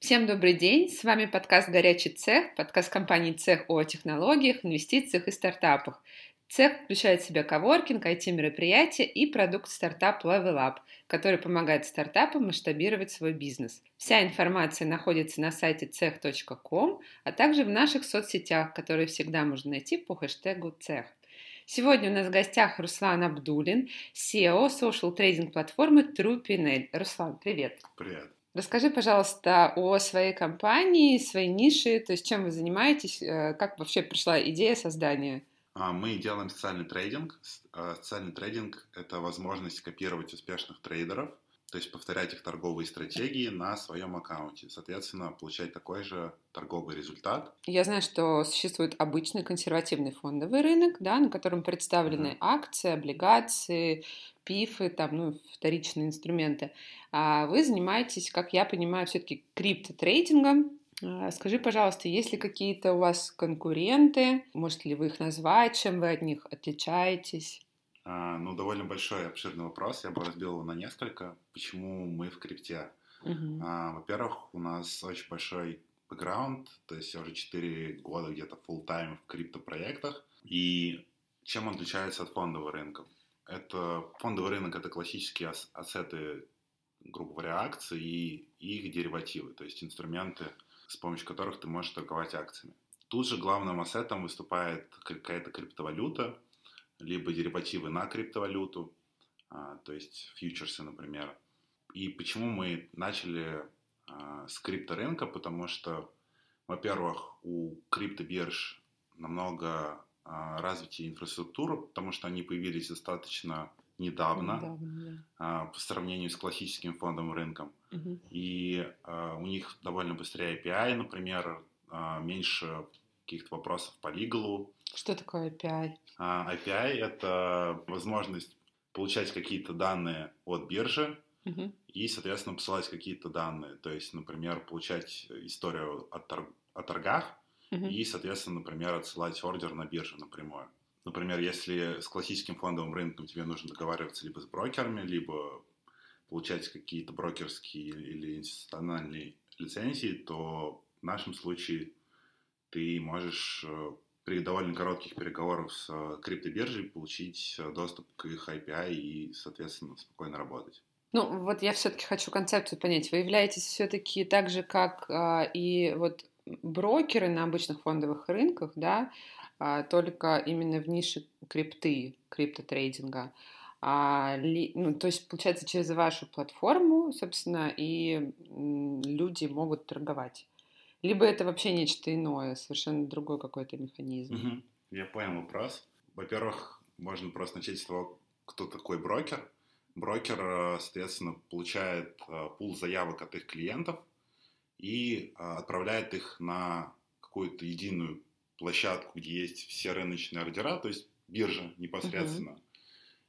Всем добрый день, с вами подкаст «Горячий цех», подкаст компании «Цех» о технологиях, инвестициях и стартапах. Цех включает в себя коворкинг, IT-мероприятия и продукт стартап Level Up, который помогает стартапам масштабировать свой бизнес. Вся информация находится на сайте цех.ком, а также в наших соцсетях, которые всегда можно найти по хэштегу «Цех». Сегодня у нас в гостях Руслан Абдулин, SEO social трейдинг платформы TruePNL. Руслан, привет. Привет. Расскажи, пожалуйста, о своей компании, своей нише, то есть чем вы занимаетесь, э, как вообще пришла идея создания? А, мы делаем социальный трейдинг. Э, социальный трейдинг – это возможность копировать успешных трейдеров – то есть повторять их торговые стратегии на своем аккаунте. Соответственно, получать такой же торговый результат. Я знаю, что существует обычный консервативный фондовый рынок, да, на котором представлены mm-hmm. акции, облигации, пифы, там, ну, вторичные инструменты. А вы занимаетесь, как я понимаю, все-таки криптотрейдингом. А, скажи, пожалуйста, есть ли какие-то у вас конкуренты? Можете ли вы их назвать? Чем вы от них отличаетесь? А, ну, довольно большой обширный вопрос. Я бы разбил его на несколько. Почему мы в крипте? Uh-huh. А, во-первых, у нас очень большой бэкграунд, то есть я уже 4 года где-то full time в криптопроектах. И чем он отличается от фондового рынка? Это фондовый рынок это классические ас- ассеты, грубо говоря, акции и, и их деривативы, то есть инструменты, с помощью которых ты можешь торговать акциями. Тут же главным ассетом выступает какая-то криптовалюта, либо деривативы на криптовалюту, а, то есть фьючерсы, например. И почему мы начали а, с крипторынка? Потому что, во-первых, у криптобирж намного а, развития инфраструктуры, потому что они появились достаточно недавно, недавно да. по сравнению с классическим фондовым рынком. Угу. И у них довольно быстрее API, например, меньше каких-то вопросов по лигалу. Что такое API? А, API — это возможность получать какие-то данные от биржи uh-huh. и, соответственно, посылать какие-то данные. То есть, например, получать историю о, тор- о торгах uh-huh. и, соответственно, например, отсылать ордер на биржу напрямую. Например, если с классическим фондовым рынком тебе нужно договариваться либо с брокерами, либо получать какие-то брокерские или институциональные лицензии, то в нашем случае ты можешь э, при довольно коротких переговорах с э, криптобиржей получить э, доступ к их API и, соответственно, спокойно работать. Ну, вот я все-таки хочу концепцию понять. Вы являетесь все-таки так же, как а, и вот брокеры на обычных фондовых рынках, да, а, только именно в нише крипты, криптотрейдинга. А, ну, то есть, получается, через вашу платформу, собственно, и люди могут торговать. Либо это вообще нечто иное, совершенно другой какой-то механизм. Угу. Я понял вопрос. Во-первых, можно просто начать с того, кто такой брокер. Брокер, э, соответственно, получает э, пул заявок от их клиентов и э, отправляет их на какую-то единую площадку, где есть все рыночные ордера, то есть биржа непосредственно, uh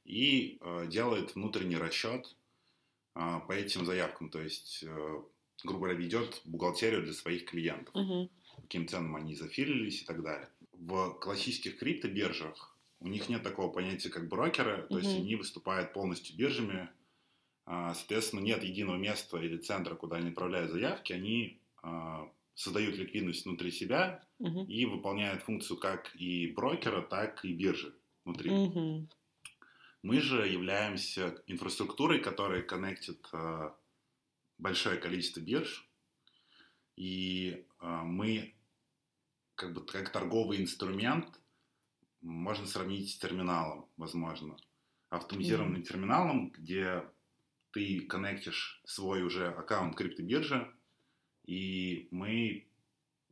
и делает внутренний расчет по этим заявкам. То есть грубо говоря, ведет бухгалтерию для своих клиентов. Угу. Каким ценам они зафилились и так далее. В классических криптобиржах у них нет такого понятия, как брокеры, то угу. есть они выступают полностью биржами. А, соответственно, нет единого места или центра, куда они отправляют заявки. Они а, создают ликвидность внутри себя угу. и выполняют функцию как и брокера, так и биржи внутри. Угу. Мы же являемся инфраструктурой, которая коннектит а, большое количество бирж, и мы как бы как торговый инструмент можно сравнить с терминалом, возможно, автоматизированным mm-hmm. терминалом, где ты коннектишь свой уже аккаунт криптобиржи, и мы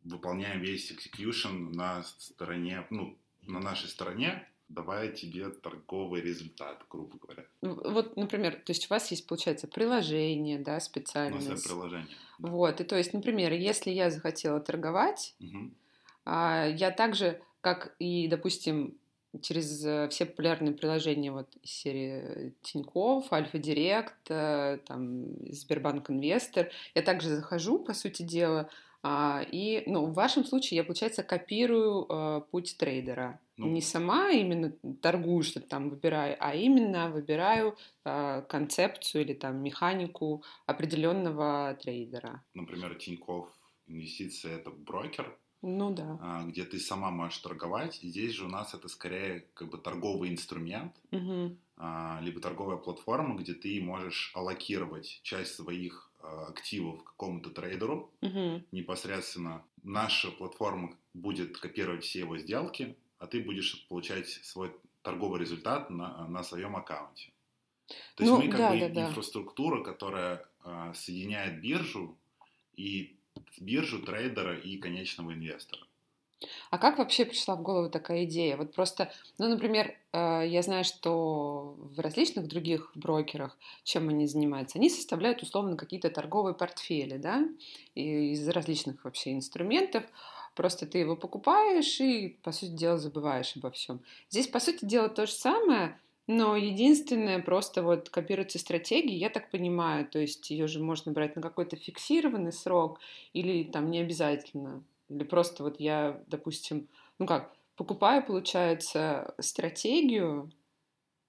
выполняем весь execution на стороне, ну, на нашей стороне, давая тебе торговый результат, грубо говоря. Вот, например, то есть у вас есть, получается, приложение, да, специальное. У нас есть приложение. Да. Вот, и то есть, например, если я захотела торговать, угу. я также, как и, допустим, через э, все популярные приложения вот из серии Тинькофф, Альфа Директ, э, там, Сбербанк Инвестор, я также захожу, по сути дела, а, и, ну, в вашем случае я, получается, копирую а, путь трейдера. Ну, не сама именно торгую, что там выбираю, а именно выбираю э, концепцию или там механику определенного трейдера. Например, Тиньков инвестиции это брокер, ну да. А, где ты сама можешь торговать. Здесь же у нас это скорее как бы торговый инструмент, угу. либо торговая платформа, где ты можешь аллокировать часть своих а, активов какому-то трейдеру угу. непосредственно. Наша платформа будет копировать все его сделки, а ты будешь получать свой торговый результат на, на своем аккаунте. То есть ну, мы как да, бы да, инфраструктура, которая э, соединяет биржу и биржу, трейдера и конечного инвестора. А как вообще пришла в голову такая идея? Вот просто, ну, например, э, я знаю, что в различных других брокерах, чем они занимаются, они составляют условно какие-то торговые портфели, да, из различных вообще инструментов. Просто ты его покупаешь и, по сути дела, забываешь обо всем. Здесь, по сути дела, то же самое, но единственное, просто вот копируется стратегия, я так понимаю, то есть ее же можно брать на какой-то фиксированный срок или там не обязательно. Или просто вот я, допустим, ну как, покупаю, получается, стратегию,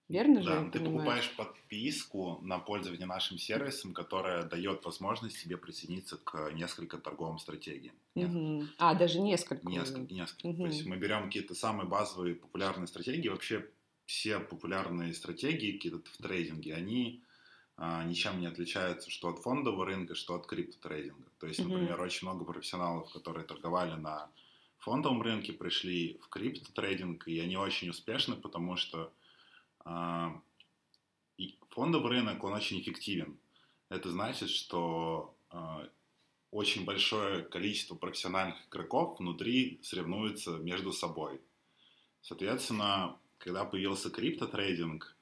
Верно да, же? ты понимаю? покупаешь подписку на пользование нашим сервисом, которая дает возможность себе присоединиться к нескольким торговым стратегиям. Угу. А, даже несколько. Несколько, несколько. Угу. То есть мы берем какие-то самые базовые популярные стратегии. Вообще все популярные стратегии какие-то в трейдинге, они а, ничем не отличаются что от фондового рынка, что от криптотрейдинга. То есть, например, mm-hmm. очень много профессионалов, которые торговали на фондовом рынке, пришли в криптотрейдинг, и они очень успешны, потому что а, фондовый рынок, он очень эффективен. Это значит, что а, очень большое количество профессиональных игроков внутри соревнуются между собой. Соответственно, когда появился криптотрейдинг,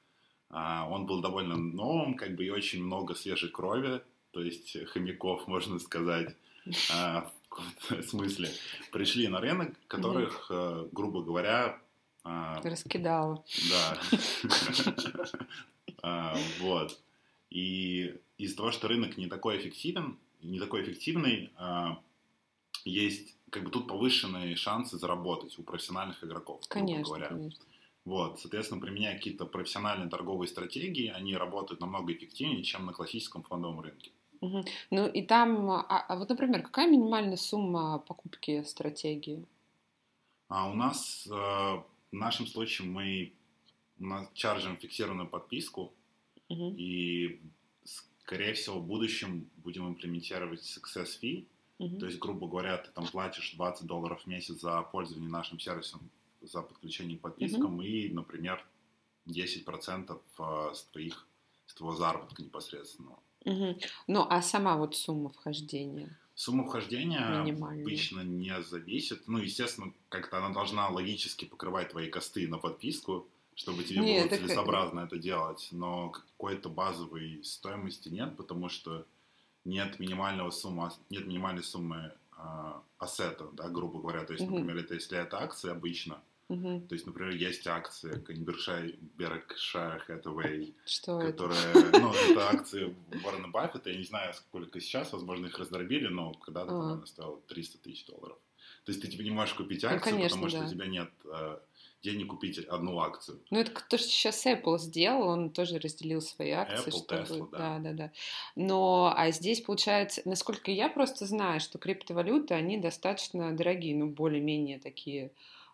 а, он был довольно новым, как бы и очень много свежей крови, то есть хомяков, можно сказать, а, в смысле, пришли на рынок, которых, э, грубо говоря... А, Раскидал. Да. Вот. И из-за того, что рынок не такой эффективен, не такой эффективный, есть как бы тут повышенные шансы заработать у профессиональных игроков, конечно, говоря. Конечно. Вот, соответственно, применяя какие-то профессиональные торговые стратегии, они работают намного эффективнее, чем на классическом фондовом рынке. Угу. Ну и там, а, а вот, например, какая минимальная сумма покупки стратегии? А у нас, э, в нашем случае, мы чаржим фиксированную подписку, угу. и, скорее всего, в будущем будем имплементировать success fee, угу. то есть, грубо говоря, ты там платишь 20 долларов в месяц за пользование нашим сервисом за подключение к подпискам mm-hmm. и, например, 10% а, с твоих с твоего заработка непосредственного. Угу. Ну, а сама вот сумма вхождения? Сумма вхождения обычно не зависит. Ну, естественно, как-то она должна логически покрывать твои косты на подписку, чтобы тебе нет, было целесообразно это... это делать. Но какой-то базовой стоимости нет, потому что нет минимального суммы, нет минимальной суммы э, ассета, да, грубо говоря. То есть, угу. например, это если это акции обычно, Угу. То есть, например, есть акция Беркшай, Berkshire Hathaway, Что которая, это? ну, это акции Уоррена Баффета, я не знаю, сколько сейчас, возможно, их раздробили, но когда-то ага. она стоила 300 тысяч долларов. То есть ты типа не можешь купить ну, акцию, ну, конечно, потому что да. у тебя нет э, денег купить одну акцию. Ну, это то, что сейчас Apple сделал, он тоже разделил свои акции. Apple, чтобы... Tesla, да. Да, да, да. Но, а здесь, получается, насколько я просто знаю, что криптовалюты, они достаточно дорогие, ну, более-менее такие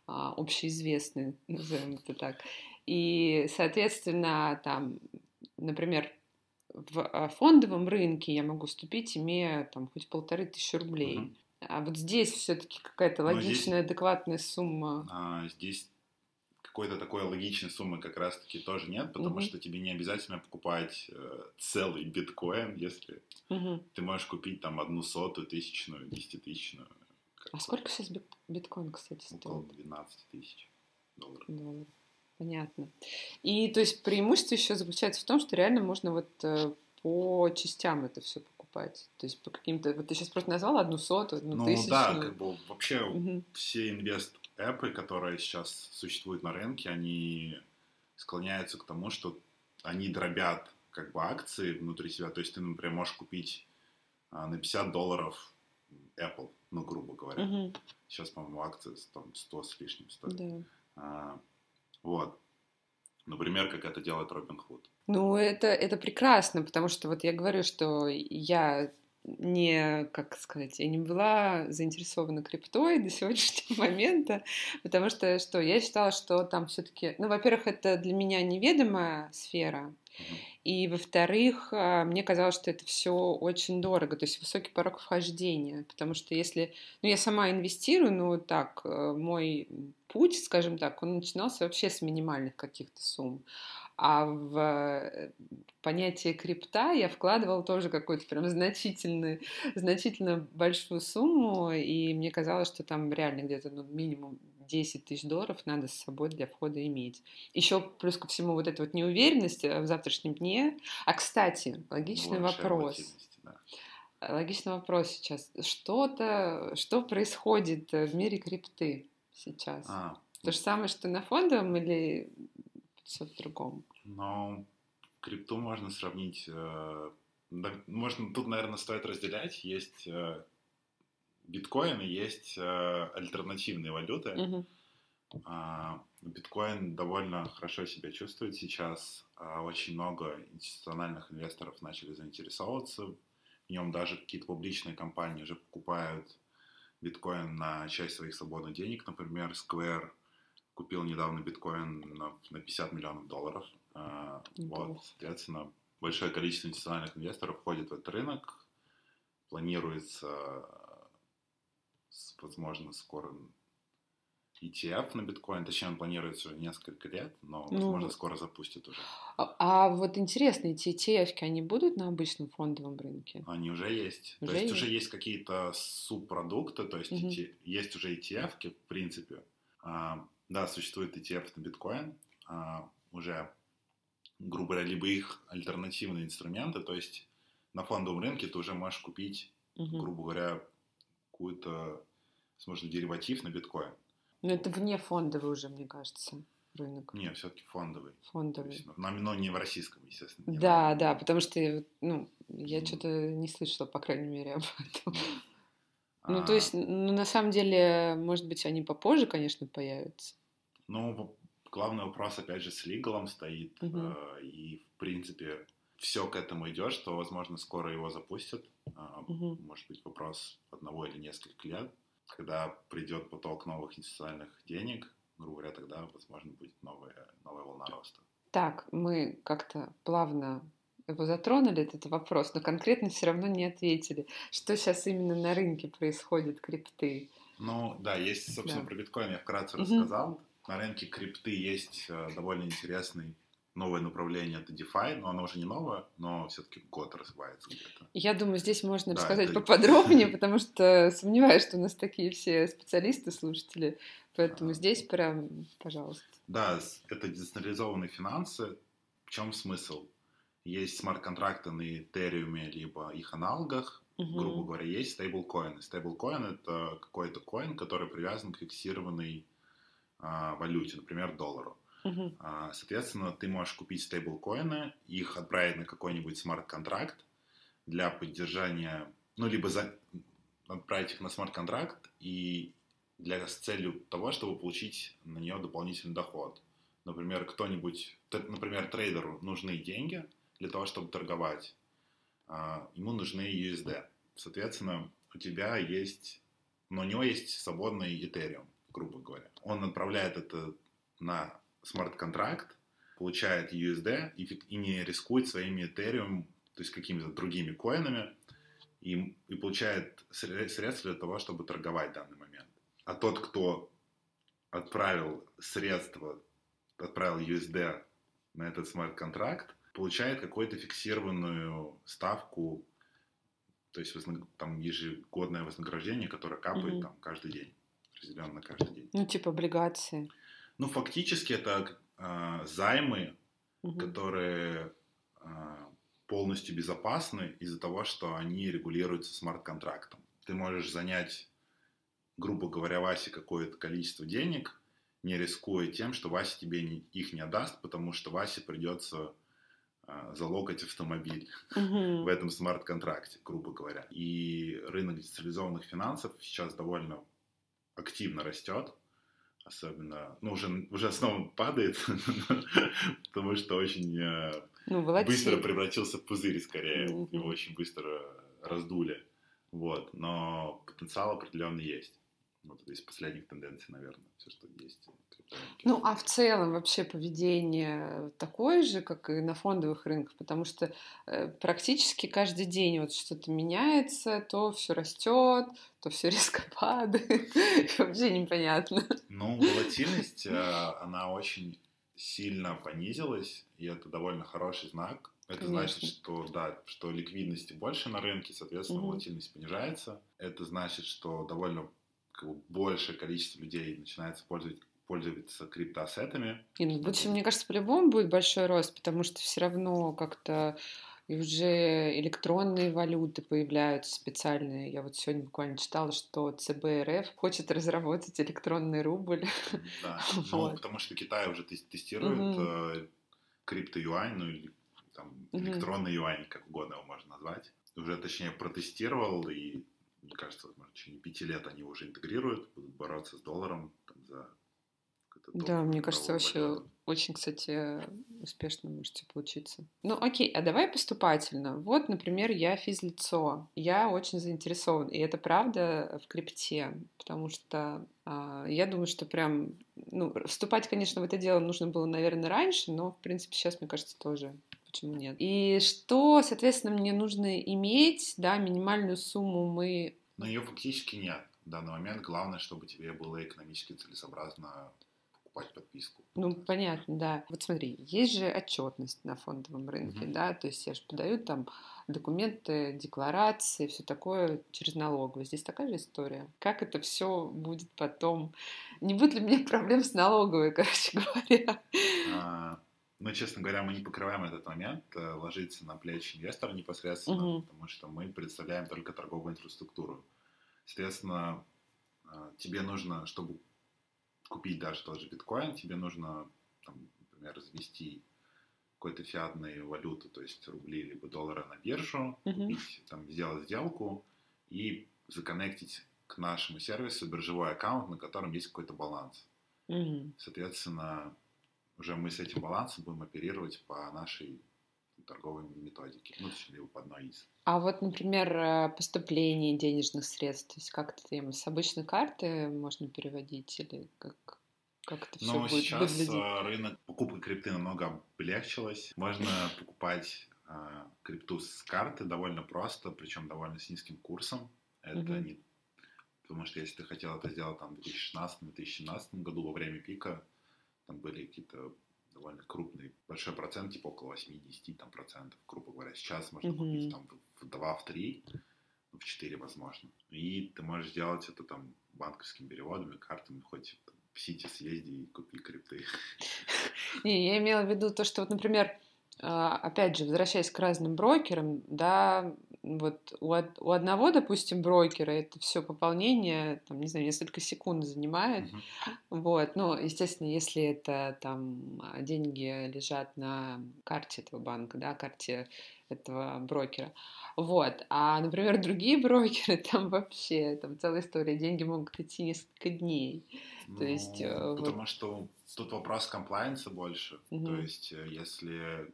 а, общеизвестные, назовем это так. И, соответственно, там, например, в а, фондовом рынке я могу вступить, имея там хоть полторы тысячи рублей. Угу. А вот здесь все-таки какая-то логичная, здесь, адекватная сумма. А, здесь какой-то такой логичной суммы как раз-таки тоже нет, потому угу. что тебе не обязательно покупать э, целый биткоин, если угу. ты можешь купить там одну сотую, тысячную, десятитысячную а сколько сейчас биткоин, кстати, стоит? Около 12 тысяч долларов. долларов. Понятно. И то есть преимущество еще заключается в том, что реально можно вот э, по частям это все покупать. То есть по каким-то... Вот ты сейчас просто назвал одну сотую, одну ну, тысячу. Ну да, как бы вообще угу. все инвест-эпы, которые сейчас существуют на рынке, они склоняются к тому, что они дробят как бы акции внутри себя. То есть ты, например, можешь купить а, на 50 долларов Apple, ну, грубо говоря. Угу. Сейчас, по-моему, акция там 100 с лишним стоит. Да. А, вот. Например, как это делает Робин Худ. Ну, это, это прекрасно, потому что вот я говорю, что я не, как сказать, я не была заинтересована криптой до сегодняшнего момента, потому что что я считала, что там все-таки, ну, во-первых, это для меня неведомая сфера, и, во-вторых, а, мне казалось, что это все очень дорого, то есть высокий порог вхождения, потому что если, ну, я сама инвестирую, ну, так, э, мой путь, скажем так, он начинался вообще с минимальных каких-то сумм, а в э, понятие крипта я вкладывала тоже какую-то прям значительную, значительно большую сумму, и мне казалось, что там реально где-то ну, минимум 10 тысяч долларов надо с собой для входа иметь. Еще плюс ко всему вот эта вот неуверенность э, в завтрашнем дне. А, кстати, логичный вопрос. Да. Логичный вопрос сейчас. Что-то, что происходит в мире крипты сейчас? А. То же самое, что на фондовом или все в другом? Ну, крипту можно сравнить... Э, можно, тут, наверное, стоит разделять. Есть э, биткоин и есть э, альтернативные валюты. Угу. Биткоин довольно хорошо себя чувствует сейчас. А, очень много институциональных инвесторов начали заинтересовываться. В нем даже какие-то публичные компании уже покупают биткоин на часть своих свободных денег. Например, Square купил недавно биткоин на, на 50 миллионов долларов. А, вот, соответственно, большое количество институциональных инвесторов входит в этот рынок. Планируется возможно, скоро ETF на биткоин, точнее, он планируется уже несколько лет, но, ну возможно, ну, скоро запустят уже. А, а вот интересно, эти ETF, они будут на обычном фондовом рынке? Они уже есть. Уже то есть, есть уже есть какие-то субпродукты, то есть угу. эти, есть уже ETF, в принципе. А, да, существует ETF на биткоин, а, уже, грубо говоря, либо их альтернативные инструменты, то есть на фондовом рынке ты уже можешь купить, угу. грубо говоря, какую-то возможно, дериватив на биткоин. Но это вне фондовый уже, мне кажется, рынок. Не, все-таки фондовый. Фондовый. Есть, но, но не в российском, естественно. Да, да, потому что ну, я mm. что-то не слышала, по крайней мере, об этом. А... Ну, то есть, ну, на самом деле, может быть, они попозже, конечно, появятся. Ну, главный вопрос, опять же, с лигалом стоит. Угу. Э, и, в принципе, все к этому идет, что, возможно, скоро его запустят. Э, угу. Может быть, вопрос одного или нескольких лет когда придет поток новых институциональных денег, грубо говоря, тогда, возможно, будет новая, новая волна роста. Так, мы как-то плавно его затронули, этот вопрос, но конкретно все равно не ответили. Что сейчас именно на рынке происходит крипты? Ну, да, есть, собственно, да. про биткоин я вкратце угу. рассказал. На рынке крипты есть э, довольно интересный новое направление это DeFi, но оно уже не новое, но все-таки год развивается где-то. Я думаю, здесь можно да, рассказать это... поподробнее, потому что сомневаюсь, что у нас такие все специалисты, слушатели, поэтому здесь прям, пожалуйста. Да, это децентрализованные финансы. В чем смысл? Есть смарт-контракты на Ethereum, либо их аналогах, угу. грубо говоря, есть стейблкоины. Стейблкоин — это какой-то коин, который привязан к фиксированной а, валюте, например, доллару. Uh-huh. Соответственно, ты можешь купить стейблкоины, их отправить на какой-нибудь смарт-контракт для поддержания, ну, либо за, отправить их на смарт-контракт и для, с целью того, чтобы получить на нее дополнительный доход. Например, кто-нибудь, например, трейдеру нужны деньги для того, чтобы торговать. А, ему нужны USD. Соответственно, у тебя есть, но у него есть свободный Ethereum, грубо говоря. Он отправляет это на смарт-контракт, получает USD и, и не рискует своими Ethereum, то есть какими-то другими коинами, и, и получает средства для того, чтобы торговать в данный момент. А тот, кто отправил средства, отправил USD на этот смарт-контракт, получает какую-то фиксированную ставку, то есть там ежегодное вознаграждение, которое капает mm-hmm. там каждый день, разделено на каждый день. Ну, типа облигации. Ну, фактически это э, займы, угу. которые э, полностью безопасны из-за того, что они регулируются смарт-контрактом. Ты можешь занять, грубо говоря, Васе какое-то количество денег, не рискуя тем, что Вася тебе не, их не отдаст, потому что Васе придется э, залогать автомобиль uh в этом смарт-контракте, грубо говоря. И рынок децентрализованных финансов сейчас довольно активно растет. особенно, ну, уже, уже снова падает, потому что очень э, Ну, быстро превратился в пузырь скорее, Мгм. его очень быстро раздули, вот, но потенциал определенно есть. Вот из последних тенденций, наверное, все, что есть. Ну, а в целом вообще поведение такое же, как и на фондовых рынках, потому что э, практически каждый день вот что-то меняется, то все растет, то все резко падает, вообще непонятно. Ну, волатильность, э, она очень сильно понизилась, и это довольно хороший знак. Это значит, что да, что ликвидности больше на рынке, соответственно, Мгм. волатильность понижается. Это значит, что довольно как бы, большее количество людей начинается пользовать, пользоваться криптоассетами. И, ну, в будущем, мне кажется, по-любому будет большой рост, потому что все равно как-то и уже электронные валюты появляются специальные. Я вот сегодня буквально читала, что ЦБ РФ хочет разработать электронный рубль. Да. Ну, потому что Китай уже тес- тестирует э, крипто-юань, ну или там электронный юань, как угодно его можно назвать. Уже, точнее, протестировал, и, мне кажется, возможно, в течение пяти лет они уже интегрируют, будут бороться с долларом там, за какой-то Да, мне кажется, вообще очень, кстати, успешно можете получиться. Ну, окей, а давай поступательно. Вот, например, я физлицо. Я очень заинтересован. И это правда в крипте, потому что а, я думаю, что прям, ну, вступать, конечно, в это дело нужно было, наверное, раньше, но, в принципе, сейчас, мне кажется, тоже. Почему нет? И что, соответственно, мне нужно иметь, да, минимальную сумму мы Но ее фактически нет. В данный момент главное, чтобы тебе было экономически целесообразно покупать подписку. Ну, понятно, да. Вот смотри, есть же отчетность на фондовом рынке, Мгм. да, то есть я же подаю там документы, декларации, все такое через налоговую. Здесь такая же история. Как это все будет потом? Не будет ли мне проблем с налоговой, короче говоря? А, Ну, честно говоря, мы не покрываем этот момент, э, ложится на плечи инвестора непосредственно, Мгм. потому что мы представляем только торговую инфраструктуру. Соответственно, а, тебе нужно, чтобы купить даже тот же биткоин, тебе нужно, там, например, завести какой-то фиатной валюты, то есть рубли либо доллары на биржу, Мгм. купить, там, сделать сделку и законнектить к нашему сервису биржевой аккаунт, на котором есть какой-то баланс. Мгм. Соответственно, уже мы с этим балансом будем оперировать по нашей торговой методике, ну, точнее, по одной из. А вот, например, э, поступление денежных средств, то есть как это им с обычной карты можно переводить или как, как это все Но будет сейчас выглядеть? э, рынок покупки крипты намного облегчилось. Можно покупать э, крипту с карты довольно просто, причем довольно с низким курсом. Это не... Потому что если ты хотел это сделать там в 2016-2017 году во время пика, там были какие-то довольно крупный, большой процент, типа около 8-10 там, процентов, грубо говоря. Сейчас можно Мгм. купить там в 2, в 3, в 4 возможно. И ты можешь сделать это там банковскими переводами, картами, хоть там, в Сити съезди и купи крипты. Не, я имела в виду то, что вот, например, опять же, возвращаясь к разным брокерам, да, вот у, од- у одного, допустим, брокера это все пополнение, там, не знаю, несколько секунд занимает, Мгм. вот, ну, естественно, если это там а, деньги лежат на карте этого банка, да, карте этого брокера, вот, а, например, другие брокеры, там вообще, там целая история, деньги могут идти несколько дней, То есть, Ну, э, вот- Потому что тут вопрос комплайенса больше. То Мгм. есть, э, если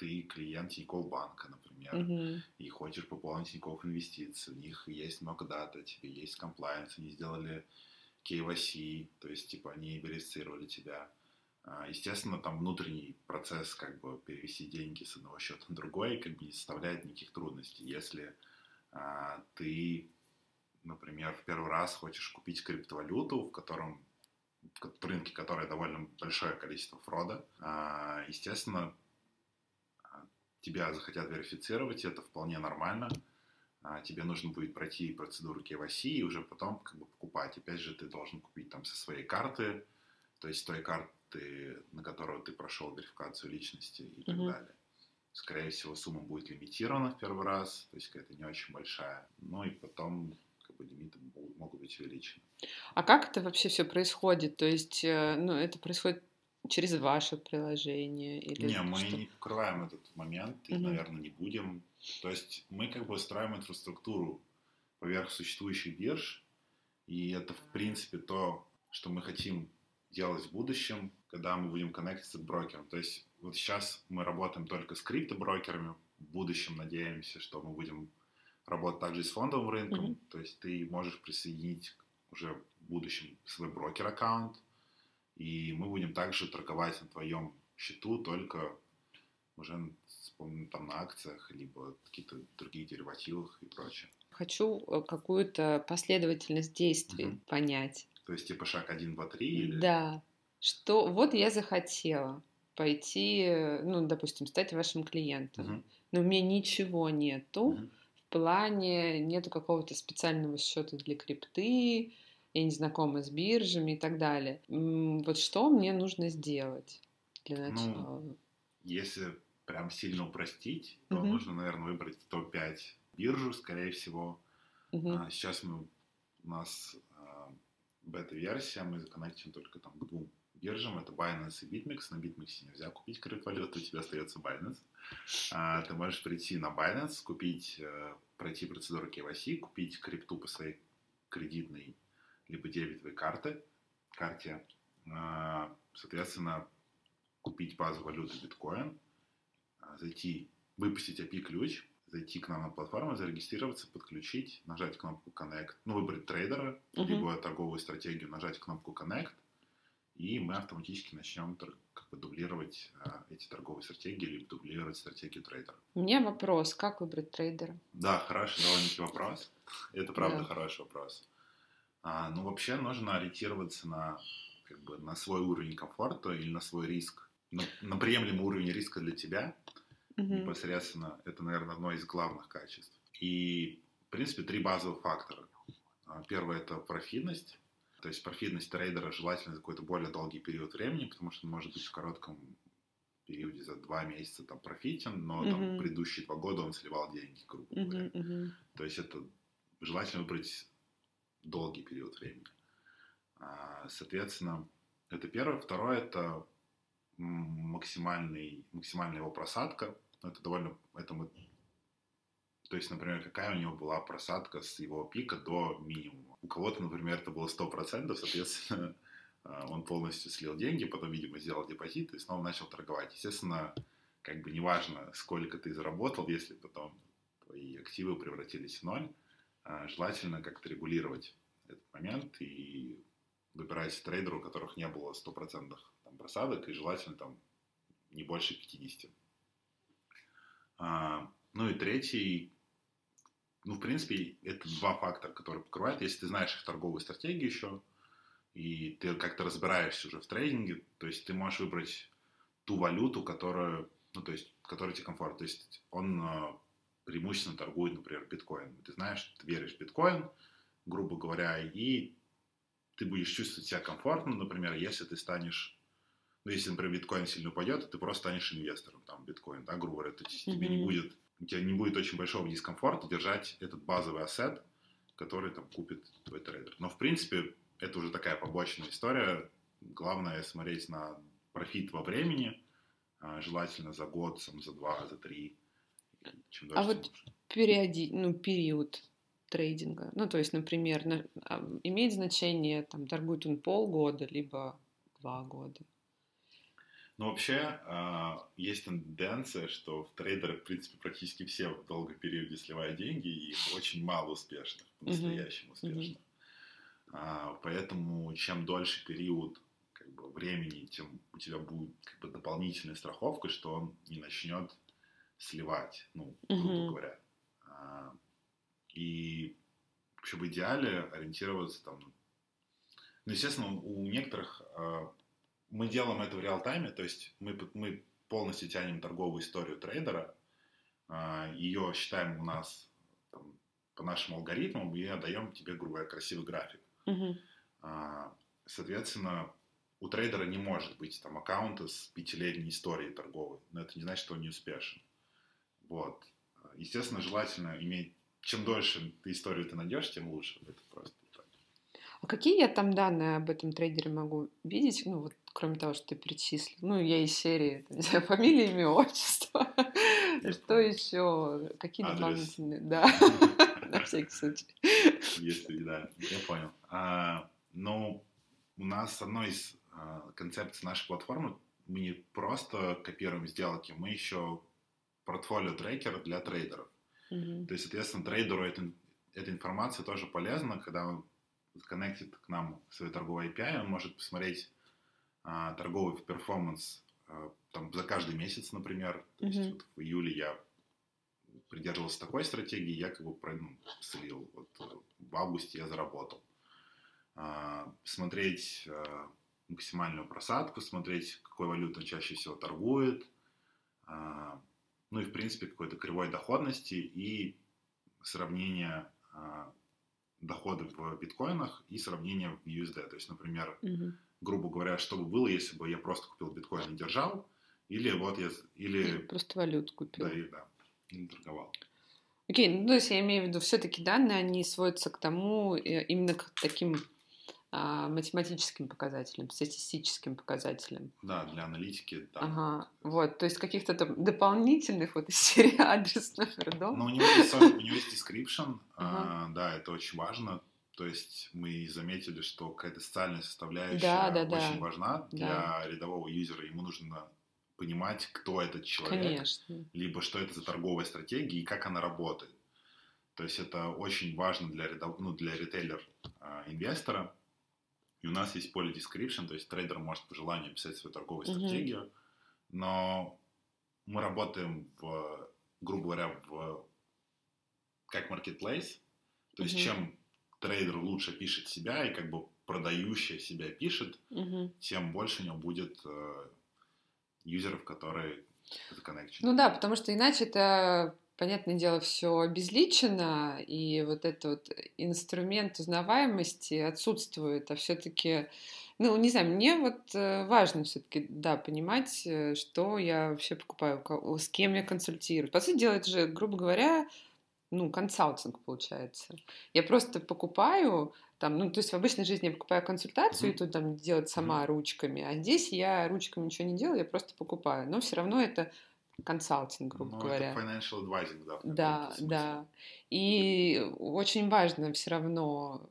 ты клиент Тинькофф банка, например, Мгм. и хочешь пополнить Тинькофф инвестиции, у них есть много дата, тебе есть комплайенс, они сделали KYC, то есть, типа, они верифицировали тебя. А, Естественно, там внутренний процесс, как бы, перевести деньги с одного счета на другой, как бы, не составляет никаких трудностей. Если а, ты, например, в первый раз хочешь купить криптовалюту, в котором в рынке, которое довольно большое количество фрода, а, естественно, тебя захотят верифицировать, это вполне нормально. А, Тебе нужно будет пройти процедуру KYC и уже потом как бы покупать. Опять же, ты должен купить там со своей карты, то есть той карты, на которую ты прошел верификацию личности и так Мгм. далее. Скорее всего, сумма будет лимитирована в первый раз, то есть какая-то не очень большая. Ну и потом как бы лимиты могут- могут быть увеличены. А как это вообще все происходит? То есть, э, ну, это происходит через ваше приложение или Не, мы что? не покрываем этот момент и, Мгм. наверное, не будем. То есть мы как бы строим инфраструктуру поверх существующих бирж, и это, в принципе, то, что мы хотим делать в будущем, когда мы будем коннектиться с брокером. То есть вот сейчас мы работаем только с криптоброкерами, в будущем надеемся, что мы будем работать также с фондовым рынком. Mm-hmm. То есть ты можешь присоединить уже в будущем свой брокер-аккаунт, и мы будем также торговать на твоем счету только уже там на акциях, либо какие-то другие деривативах и прочее. Хочу э, какую-то последовательность действий угу. понять. То есть типа шаг 1, 2, 3? Или... Да. Что вот я захотела пойти, э, ну, допустим, стать вашим клиентом, угу. но у меня ничего нету. Угу. В плане нету какого-то специального счета для крипты, я не знакома с биржами и так далее. Вот что мне нужно сделать для ну, начала? Ну, если прям сильно упростить, то угу. нужно, наверное, выбрать топ-5 биржу, скорее всего. Угу. А, сейчас мы, у нас а, бета-версия, мы законнектим только там к двум биржам. Это Binance и BitMEX. На BitMEX нельзя купить криптовалюту, у тебя остается Binance. А, ты можешь прийти на Binance, купить, а, пройти процедуру KYC, купить крипту по своей кредитной либо дебетовой карты, карте. А, соответственно, купить базу валюты биткоин, а, зайти, выпустить API-ключ, зайти к нам на платформу, зарегистрироваться, подключить, нажать кнопку Connect, ну, выбрать трейдера, uh-huh. либо торговую стратегию, нажать кнопку Connect, и мы автоматически начнем как бы дублировать а, эти торговые стратегии, либо дублировать стратегию трейдера. У меня вопрос, как выбрать трейдера? Да, хороший довольно-таки вопрос. Это правда да. хороший вопрос. А, ну, вообще нужно ориентироваться на, как бы, на свой уровень комфорта или на свой риск на, на приемлемый уровень риска для тебя, угу. непосредственно, это, наверное, одно из главных качеств. И, в принципе, три базовых фактора. А, первое – это профитность. То есть профитность трейдера желательно за какой-то более долгий период времени, потому что он может быть в коротком периоде за два месяца там профитен, но uh там предыдущие два года он сливал деньги, грубо говоря. Uh-huh, uh-huh. То есть это желательно выбрать долгий период времени. А, соответственно, это первое. Второе – это максимальный, максимальная его просадка. Это довольно, это мы, то есть, например, какая у него была просадка с его пика до минимума. У кого-то, например, это было 100%, соответственно, а, он полностью слил деньги, потом, видимо, сделал депозит и снова начал торговать. Естественно, как бы неважно, сколько ты заработал, если потом твои активы превратились в ноль, желательно как-то регулировать этот момент и выбирать трейдеру, у которых не было стопроцентных просадок, и желательно там не больше 50. А, ну и третий, ну, в принципе, это два фактора, которые покрывают. Если ты знаешь их торговую стратегию еще, и ты как-то разбираешься уже в трейдинге, то есть ты можешь выбрать ту валюту, которую, ну, то есть, которая тебе комфортна. То есть он а, преимущественно торгует, например, биткоин. Ты знаешь, ты веришь в биткоин, грубо говоря, и ты будешь чувствовать себя комфортно, например, если ты станешь ну, если, например, биткоин сильно упадет, ты просто станешь инвестором там биткоин, да, грубо говоря, то есть mm-hmm. тебе не будет, у тебя не будет очень большого дискомфорта держать этот базовый ассет, который там купит твой трейдер. Но, в принципе, это уже такая побочная история. Главное смотреть на профит во времени, а, желательно за год, сам, за два, за три. Чем а вот периоди, ну, период трейдинга, ну, то есть, например, на, а, имеет значение, там, торгует он полгода, либо два года? Ну, вообще, э, есть тенденция, что в трейдеры, в принципе, практически все в долгом периоде сливают деньги, и их очень мало успешных, по-настоящему успешных. А, поэтому, чем дольше период как бы, времени, тем у тебя будет как бы, дополнительная страховка, что он не начнет сливать, ну, грубо mm-hmm. говоря. А, и вообще в идеале ориентироваться там... Ну, естественно, у некоторых а, мы делаем это в реал-тайме, то есть мы, мы полностью тянем торговую историю трейдера, а, ее считаем у нас там, по нашим алгоритмам и отдаем тебе, грубо говоря, красивый график. Uh-huh. Соответственно, у трейдера не может быть там аккаунта с пятилетней историей торговой, но это не значит, что он не успешен. Вот. Естественно, желательно иметь, чем дольше ты историю ты найдешь, тем лучше. Это просто а какие я там данные об этом трейдере могу видеть? Ну, вот кроме того, что ты перечислил. Ну, я из серии, не знаю, фамилия, имя, отчество. Что еще? Какие дополнительные? Да, на всякий случай. Если, да, я понял. А, ну, у нас одной из э, концепций нашей платформы мы не просто копируем сделки, мы еще портфолио трекер для трейдеров. Мгм. То есть, соответственно, трейдеру эта, эта информация тоже полезна, когда он коннектит к нам свой торговый API, он может посмотреть а, торговый перформанс а, там, за каждый месяц, например. То есть Мгм. вот в июле я придерживался такой стратегии, я как бы ну, слил. Вот, э, в августе я заработал. А, смотреть а, максимальную просадку, смотреть, какой валютой чаще всего торгует. А, ну и, в принципе, какой-то кривой доходности и сравнение а, доходов в биткоинах и сравнение в USD. То есть, например, Мгм. грубо говоря, что бы было, если бы я просто купил биткоин и держал, или вот я, или, Просто валюту купил. да, и, да, или торговал. Окей, ну то есть я имею в виду, все-таки данные, они сводятся к тому, э, именно к таким математическим показателям, статистическим показателям. Да, для аналитики, да. Ага, вот, то есть каких-то там дополнительных вот из серии адрес номер дом. Но у него есть, у него есть description, Ага. а, да, это очень важно. То есть мы заметили, что какая-то социальная составляющая Да, да, да. очень важна для Да. рядового юзера. Ему нужно понимать, кто этот человек, Конечно. либо что это за торговая стратегия и как она работает. То есть это очень важно для, рядов- ну, для ритейлер-инвестора. И у нас есть поле description, то есть трейдер может по желанию писать свою торговую Мгм. стратегию, но мы работаем в, грубо говоря, в как marketplace. То есть Мгм. чем трейдер лучше пишет себя и как бы продающий себя пишет, Мгм. тем больше у него будет э, юзеров, которые это connection. Ну да, потому что иначе это, понятное дело, все обезличено, и вот этот вот инструмент узнаваемости отсутствует, а все-таки, ну, не знаю, мне вот э, важно все-таки, да, понимать, э, что я вообще покупаю, с кем я консультирую. По сути дела, это же, грубо говоря, ну, консалтинг получается. Я просто покупаю, там, ну, то есть в обычной жизни я покупаю консультацию Мгм. и тут там делать сама ручками, а здесь я ручками ничего не делаю, я просто покупаю. Но все равно это консалтинг, грубо Ну, говоря. это financial advising, да. Да, да. И очень важно все равно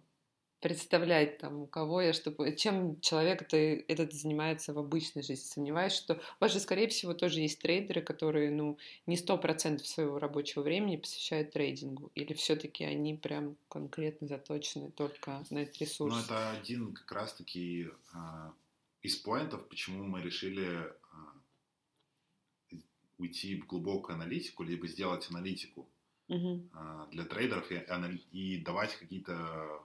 представлять там, у кого я, чтобы, чем человек это, этот занимается в обычной жизни. Сомневаюсь, что у вас же, скорее всего, тоже есть трейдеры, которые, ну, не сто процентов своего рабочего времени посвящают трейдингу. Или все-таки они прям конкретно заточены только на этот ресурс? Ну, это один как раз-таки а, из поинтов, почему мы решили уйти в глубокую аналитику, либо сделать аналитику а, для трейдеров и, и давать какие-то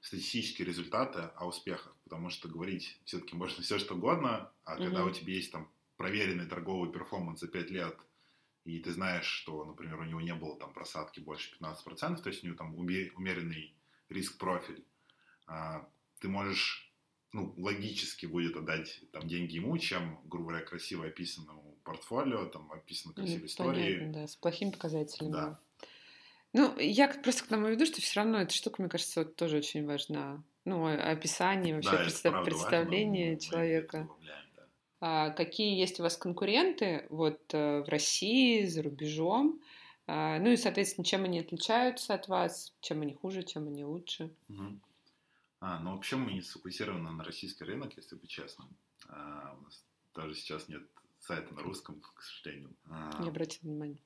статистические результаты о успехах, потому что говорить все-таки можно все что угодно, а когда Мгм. у тебя есть там проверенный торговый перформанс за 5 лет, и ты знаешь, что, например, у него не было там просадки больше 15%, то есть у него там уме- умеренный риск-профиль, а, ты можешь, ну, логически будет отдать там деньги ему, чем, грубо говоря, красиво описанному портфолио, там описаны красивые истории. Понятно, да, с плохим показателем. Да. Ну, я просто к тому веду, что все равно эта штука, мне кажется, вот тоже очень важна. Ну, описание, вообще Да, представ- правда важно, представление это человека. добавляем, да. А какие есть у вас конкуренты вот э, в России, за рубежом? А, ну и, соответственно, чем они отличаются от вас? Чем они хуже, чем они лучше? Мгм. А, ну вообще мы не сфокусированы на российский рынок, если быть честным. А, у нас даже сейчас нет сайта на русском, к сожалению. А, Не обратил внимания.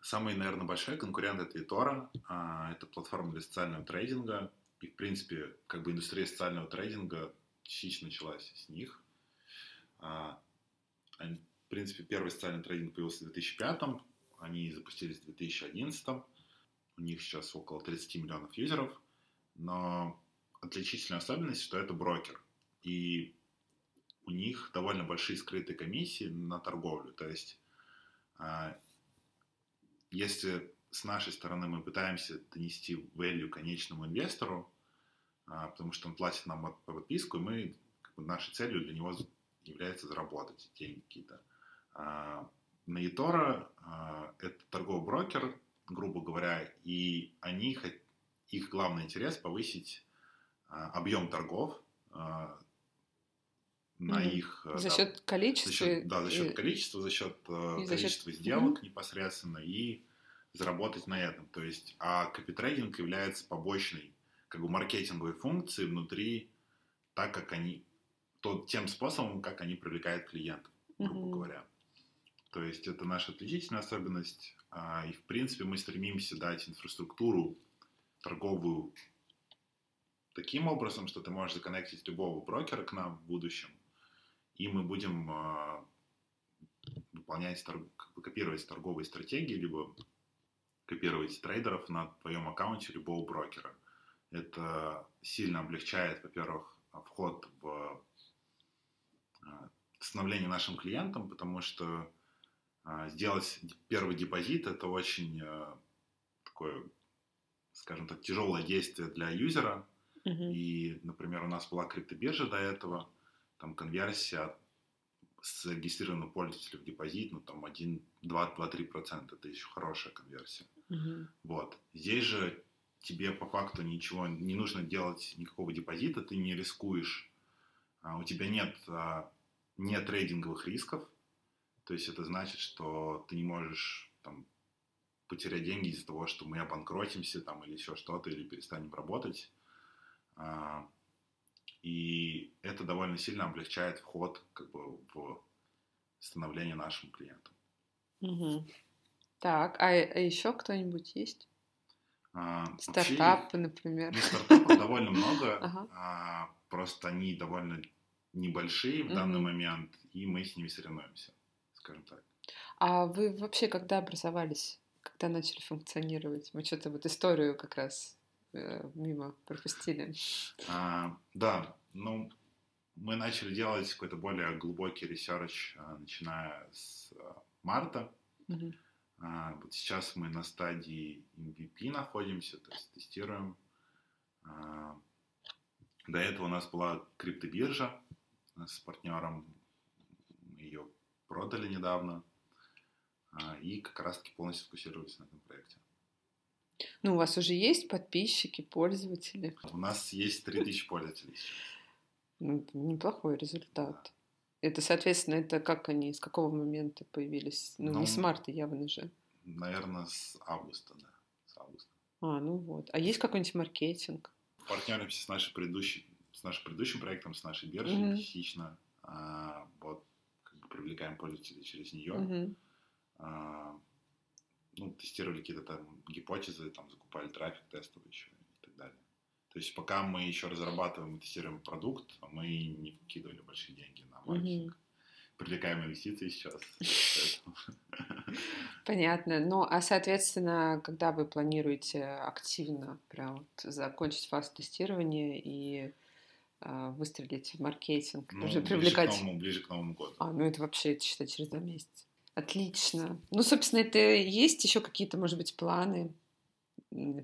Самый, наверное, большой конкурент это eToro. А, Это платформа для социального трейдинга. И, в принципе, как бы индустрия социального трейдинга частично началась с них. А, В принципе, первый социальный трейдинг появился в 2005 Они запустились в 2011 У них сейчас около 30 миллионов юзеров. Но отличительная особенность, что это брокер. И у них довольно большие скрытые комиссии на торговлю. То есть а, если с нашей стороны мы пытаемся донести value конечному инвестору, а, потому что он платит нам по подписку, и мы, как бы, нашей целью для него является заработать деньги какие-то. А, На eToro это торговый брокер, грубо говоря, и они, их главный интерес повысить объем торгов на Мгм. их... э, За да, счет за количества. счет, да, за счет и- количества, за счет э, и за счет- количества сделок непосредственно и заработать на этом. То есть, а копитрейдинг является побочной, как бы маркетинговой функцией внутри так, как они, то, тем способом, как они привлекают клиентов, грубо Мгм. говоря. То есть это наша отличительная особенность. а, И, в принципе, мы стремимся дать инфраструктуру торговую таким образом, что ты можешь законнектить любого брокера к нам в будущем, и мы будем а, выполнять, как бы копировать торговые стратегии, либо копировать трейдеров на твоем аккаунте любого брокера. Это сильно облегчает, во-первых, вход в а, становление нашим клиентам, потому что а, сделать первый депозит это очень такое, скажем так, тяжелое действие для юзера. Мгм. И, например, у нас была криптобиржа до этого, там конверсия с зарегистрированного пользователя в депозит, ну там 1, 2, 2-3 процента, это еще хорошая конверсия. Мгм. Вот. Здесь же тебе по факту ничего не нужно делать, никакого депозита, ты не рискуешь, а, у тебя нет, а, нет трейдинговых рисков, то есть это значит, что ты не можешь там, потерять деньги из-за того, что мы обанкротимся там, или еще что-то, или перестанем работать. И это довольно сильно облегчает вход как бы, в становление нашим клиентам. Мгм. Так, а, а еще кто-нибудь есть? А, вообще, Стартапы, например. Ну, стартапов довольно много, Ага. а, просто они довольно небольшие в данный момент, и мы с ними соревнуемся, скажем так. А вы вообще когда образовались? Когда начали функционировать? Мы что-то вот историю как раз э, мимо пропустили. А, да, ну, мы начали делать какой-то более глубокий research, а, начиная с а, марта. Мгм. А, вот сейчас мы на стадии MVP находимся, то есть тестируем. А, до этого у нас была криптобиржа с партнером, мы ее продали недавно, а, и как раз-таки полностью сфокусировались на этом проекте. Ну, у вас уже есть подписчики, пользователи? У нас есть 3000 пользователей. Ну, неплохой результат. Это, соответственно, это как они, с какого момента появились? Ну, Ну, не с марта явно же. Наверное, с августа, да, с августа. А, ну вот. А есть какой-нибудь маркетинг? Партнеримся с нашей предыдущей, с нашим предыдущим проектом, с нашей биржей Мгм. частично. А, вот, как бы привлекаем пользователей через нее. Мгм. А, ну, тестировали какие-то там гипотезы, там закупали трафик тестовый еще и так далее. То есть пока мы еще разрабатываем и тестируем продукт, мы не вкидывали большие деньги на маркетинг. Привлекаем инвестиции сейчас. Понятно. Ну, а, соответственно, когда вы планируете активно прям вот закончить фазу тестирования и а, выстрелить в маркетинг, Ну, уже ближе к привлекать... Новому, ближе к Новому году. А, ну это вообще, это, считай, через два месяца. Отлично. Ну, собственно, это есть еще какие-то, может быть, планы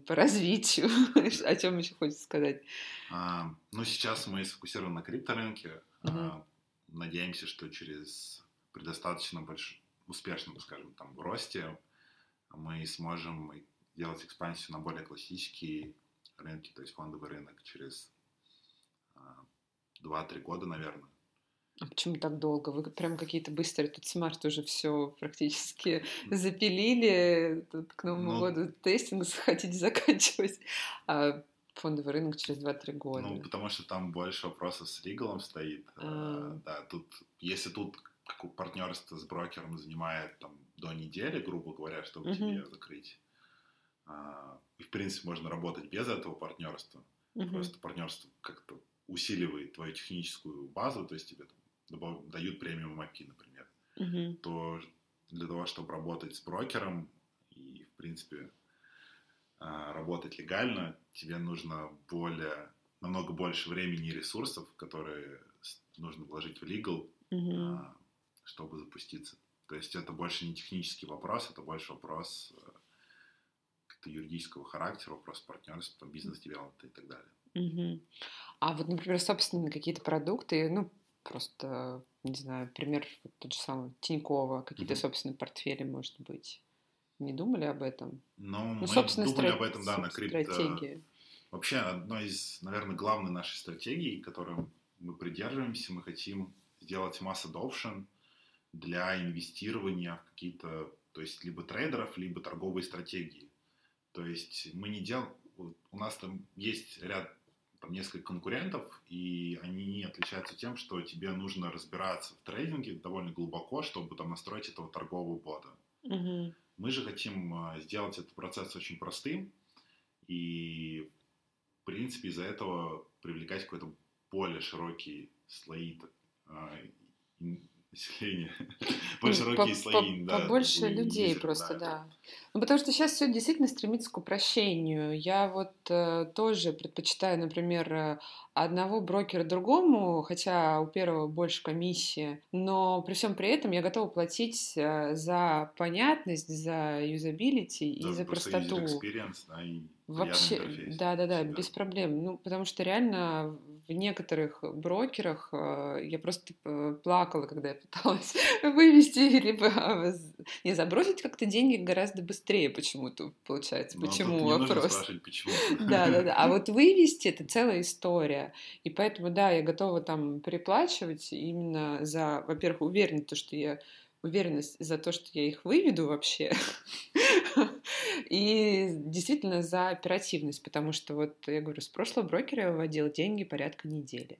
по развитию? О чем еще хочется сказать? А, ну, сейчас мы сфокусированы на крипторынке. Мгм. А, надеемся, что через при достаточно большом, успешном, скажем, там, росте мы сможем делать экспансию на более классические рынки, то есть фондовый рынок через а, 2-3 года, наверное. А почему так долго? Вы прям какие-то быстрые. Тут smart уже все практически запилили. Тут к Новому Ну, году testing хотите заканчивать. А фондовый рынок через 2-3 года. Ну, потому что там больше вопросов с legal ом стоит. А. Э, Да, тут, если тут партнерство с брокером занимает там до недели, грубо говоря, чтобы Мгм. тебе закрыть. а, И, в принципе, можно работать без этого партнерства. Мгм. Просто партнерство как-то усиливает твою техническую базу, то есть тебе там добав- дают премиум API, например. Мгм. То для того, чтобы работать с брокером и, в принципе, а, работать легально, тебе нужно более, намного больше времени и ресурсов, которые нужно вложить в legal, Мгм. а, чтобы запуститься. То есть это больше не технический вопрос, это больше вопрос э, юридического характера, вопрос партнерства, бизнес-девелопмента и так далее. Мгм. А вот, например, собственные какие-то продукты, ну, просто, не знаю, пример вот тот же самый Тинькова, какие-то Мгм. собственные портфели, может быть. Не думали об этом? Но Ну, мы собственно, думали стра- об этом, да, на крипто... стратегии. Вообще, одной из, наверное, главной нашей стратегии, которой мы придерживаемся, мы хотим сделать масс adoption для инвестирования в какие-то, то есть либо трейдеров, либо торговые стратегии. То есть мы не делаем, у нас там есть ряд там несколько конкурентов, и они отличаются тем, что тебе нужно разбираться в трейдинге довольно глубоко, чтобы там настроить этого торгового бота. Мгм. Мы же хотим а, сделать этот процесс очень простым и, в принципе, из-за этого привлекать какой-то более широкие слои а, населения, более Ну, по- слои, по- да, Побольше людей просто, да. Ну, потому что сейчас все действительно стремится к упрощению. Я вот э, тоже предпочитаю, например, э, одного брокера другому, хотя у первого больше комиссии, но при всем при этом я готова платить э, за понятность, за юзабилити и Да, за просто простоту. experience, да, и Вообще, да, да, да, без проблем. Ну, потому что реально в некоторых брокерах э, я просто э, плакала, когда я пыталась вывести, либо з- не забросить как-то деньги гораздо быстрее почему-то получается. Почему не нужно вопрос? почему. Да, да, да. А вот вывести это целая история. И поэтому, да, я готова там переплачивать именно за, во-первых, уверенность, то, что я уверенность за то, что я их выведу вообще. И действительно за оперативность, потому что вот я говорю, с прошлого брокера я выводила деньги порядка недели.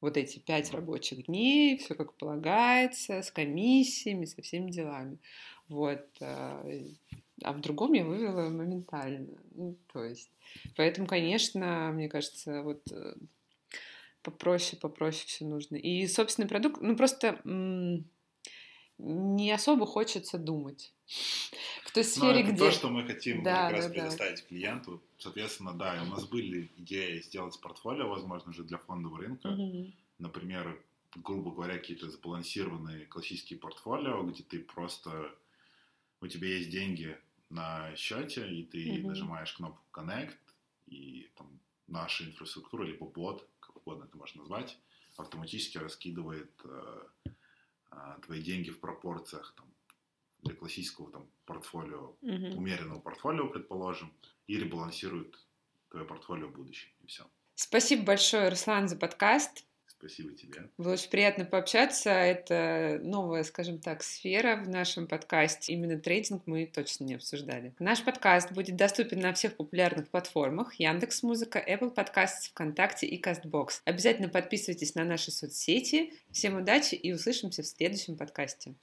Вот эти пять рабочих дней, все как полагается, с комиссиями, со всеми делами. Вот. а, А в другом я вывела моментально. Ну, то есть. Поэтому, конечно, мне кажется, вот э, попроще, попроще все нужно. И собственный продукт, ну просто не особо хочется думать. В той сфере, это где... то, что мы хотим Да, как раз да, да. предоставить клиенту. Соответственно, да, и у нас были идеи сделать портфолио, возможно, же для фондового рынка. Мгм. Например, грубо говоря, какие-то сбалансированные классические портфолио, где ты просто... У тебя есть деньги на счете, и ты Мгм. нажимаешь кнопку Connect, и там наша инфраструктура, либо бот, как угодно это можно назвать, автоматически раскидывает э, а, твои деньги в пропорциях там, для классического там, портфолио, Мгм. умеренного портфолио, предположим, и ребалансирует твое портфолио в будущем. И все. Спасибо большое, Руслан, за подкаст. Спасибо тебе. Было очень приятно пообщаться. Это новая, скажем так, сфера в нашем подкасте. Именно трейдинг мы точно не обсуждали. Наш подкаст будет доступен на всех популярных платформах. Яндекс Музыка, Apple Podcasts, ВКонтакте и Castbox. Обязательно подписывайтесь на наши соцсети. Всем удачи и услышимся в следующем подкасте.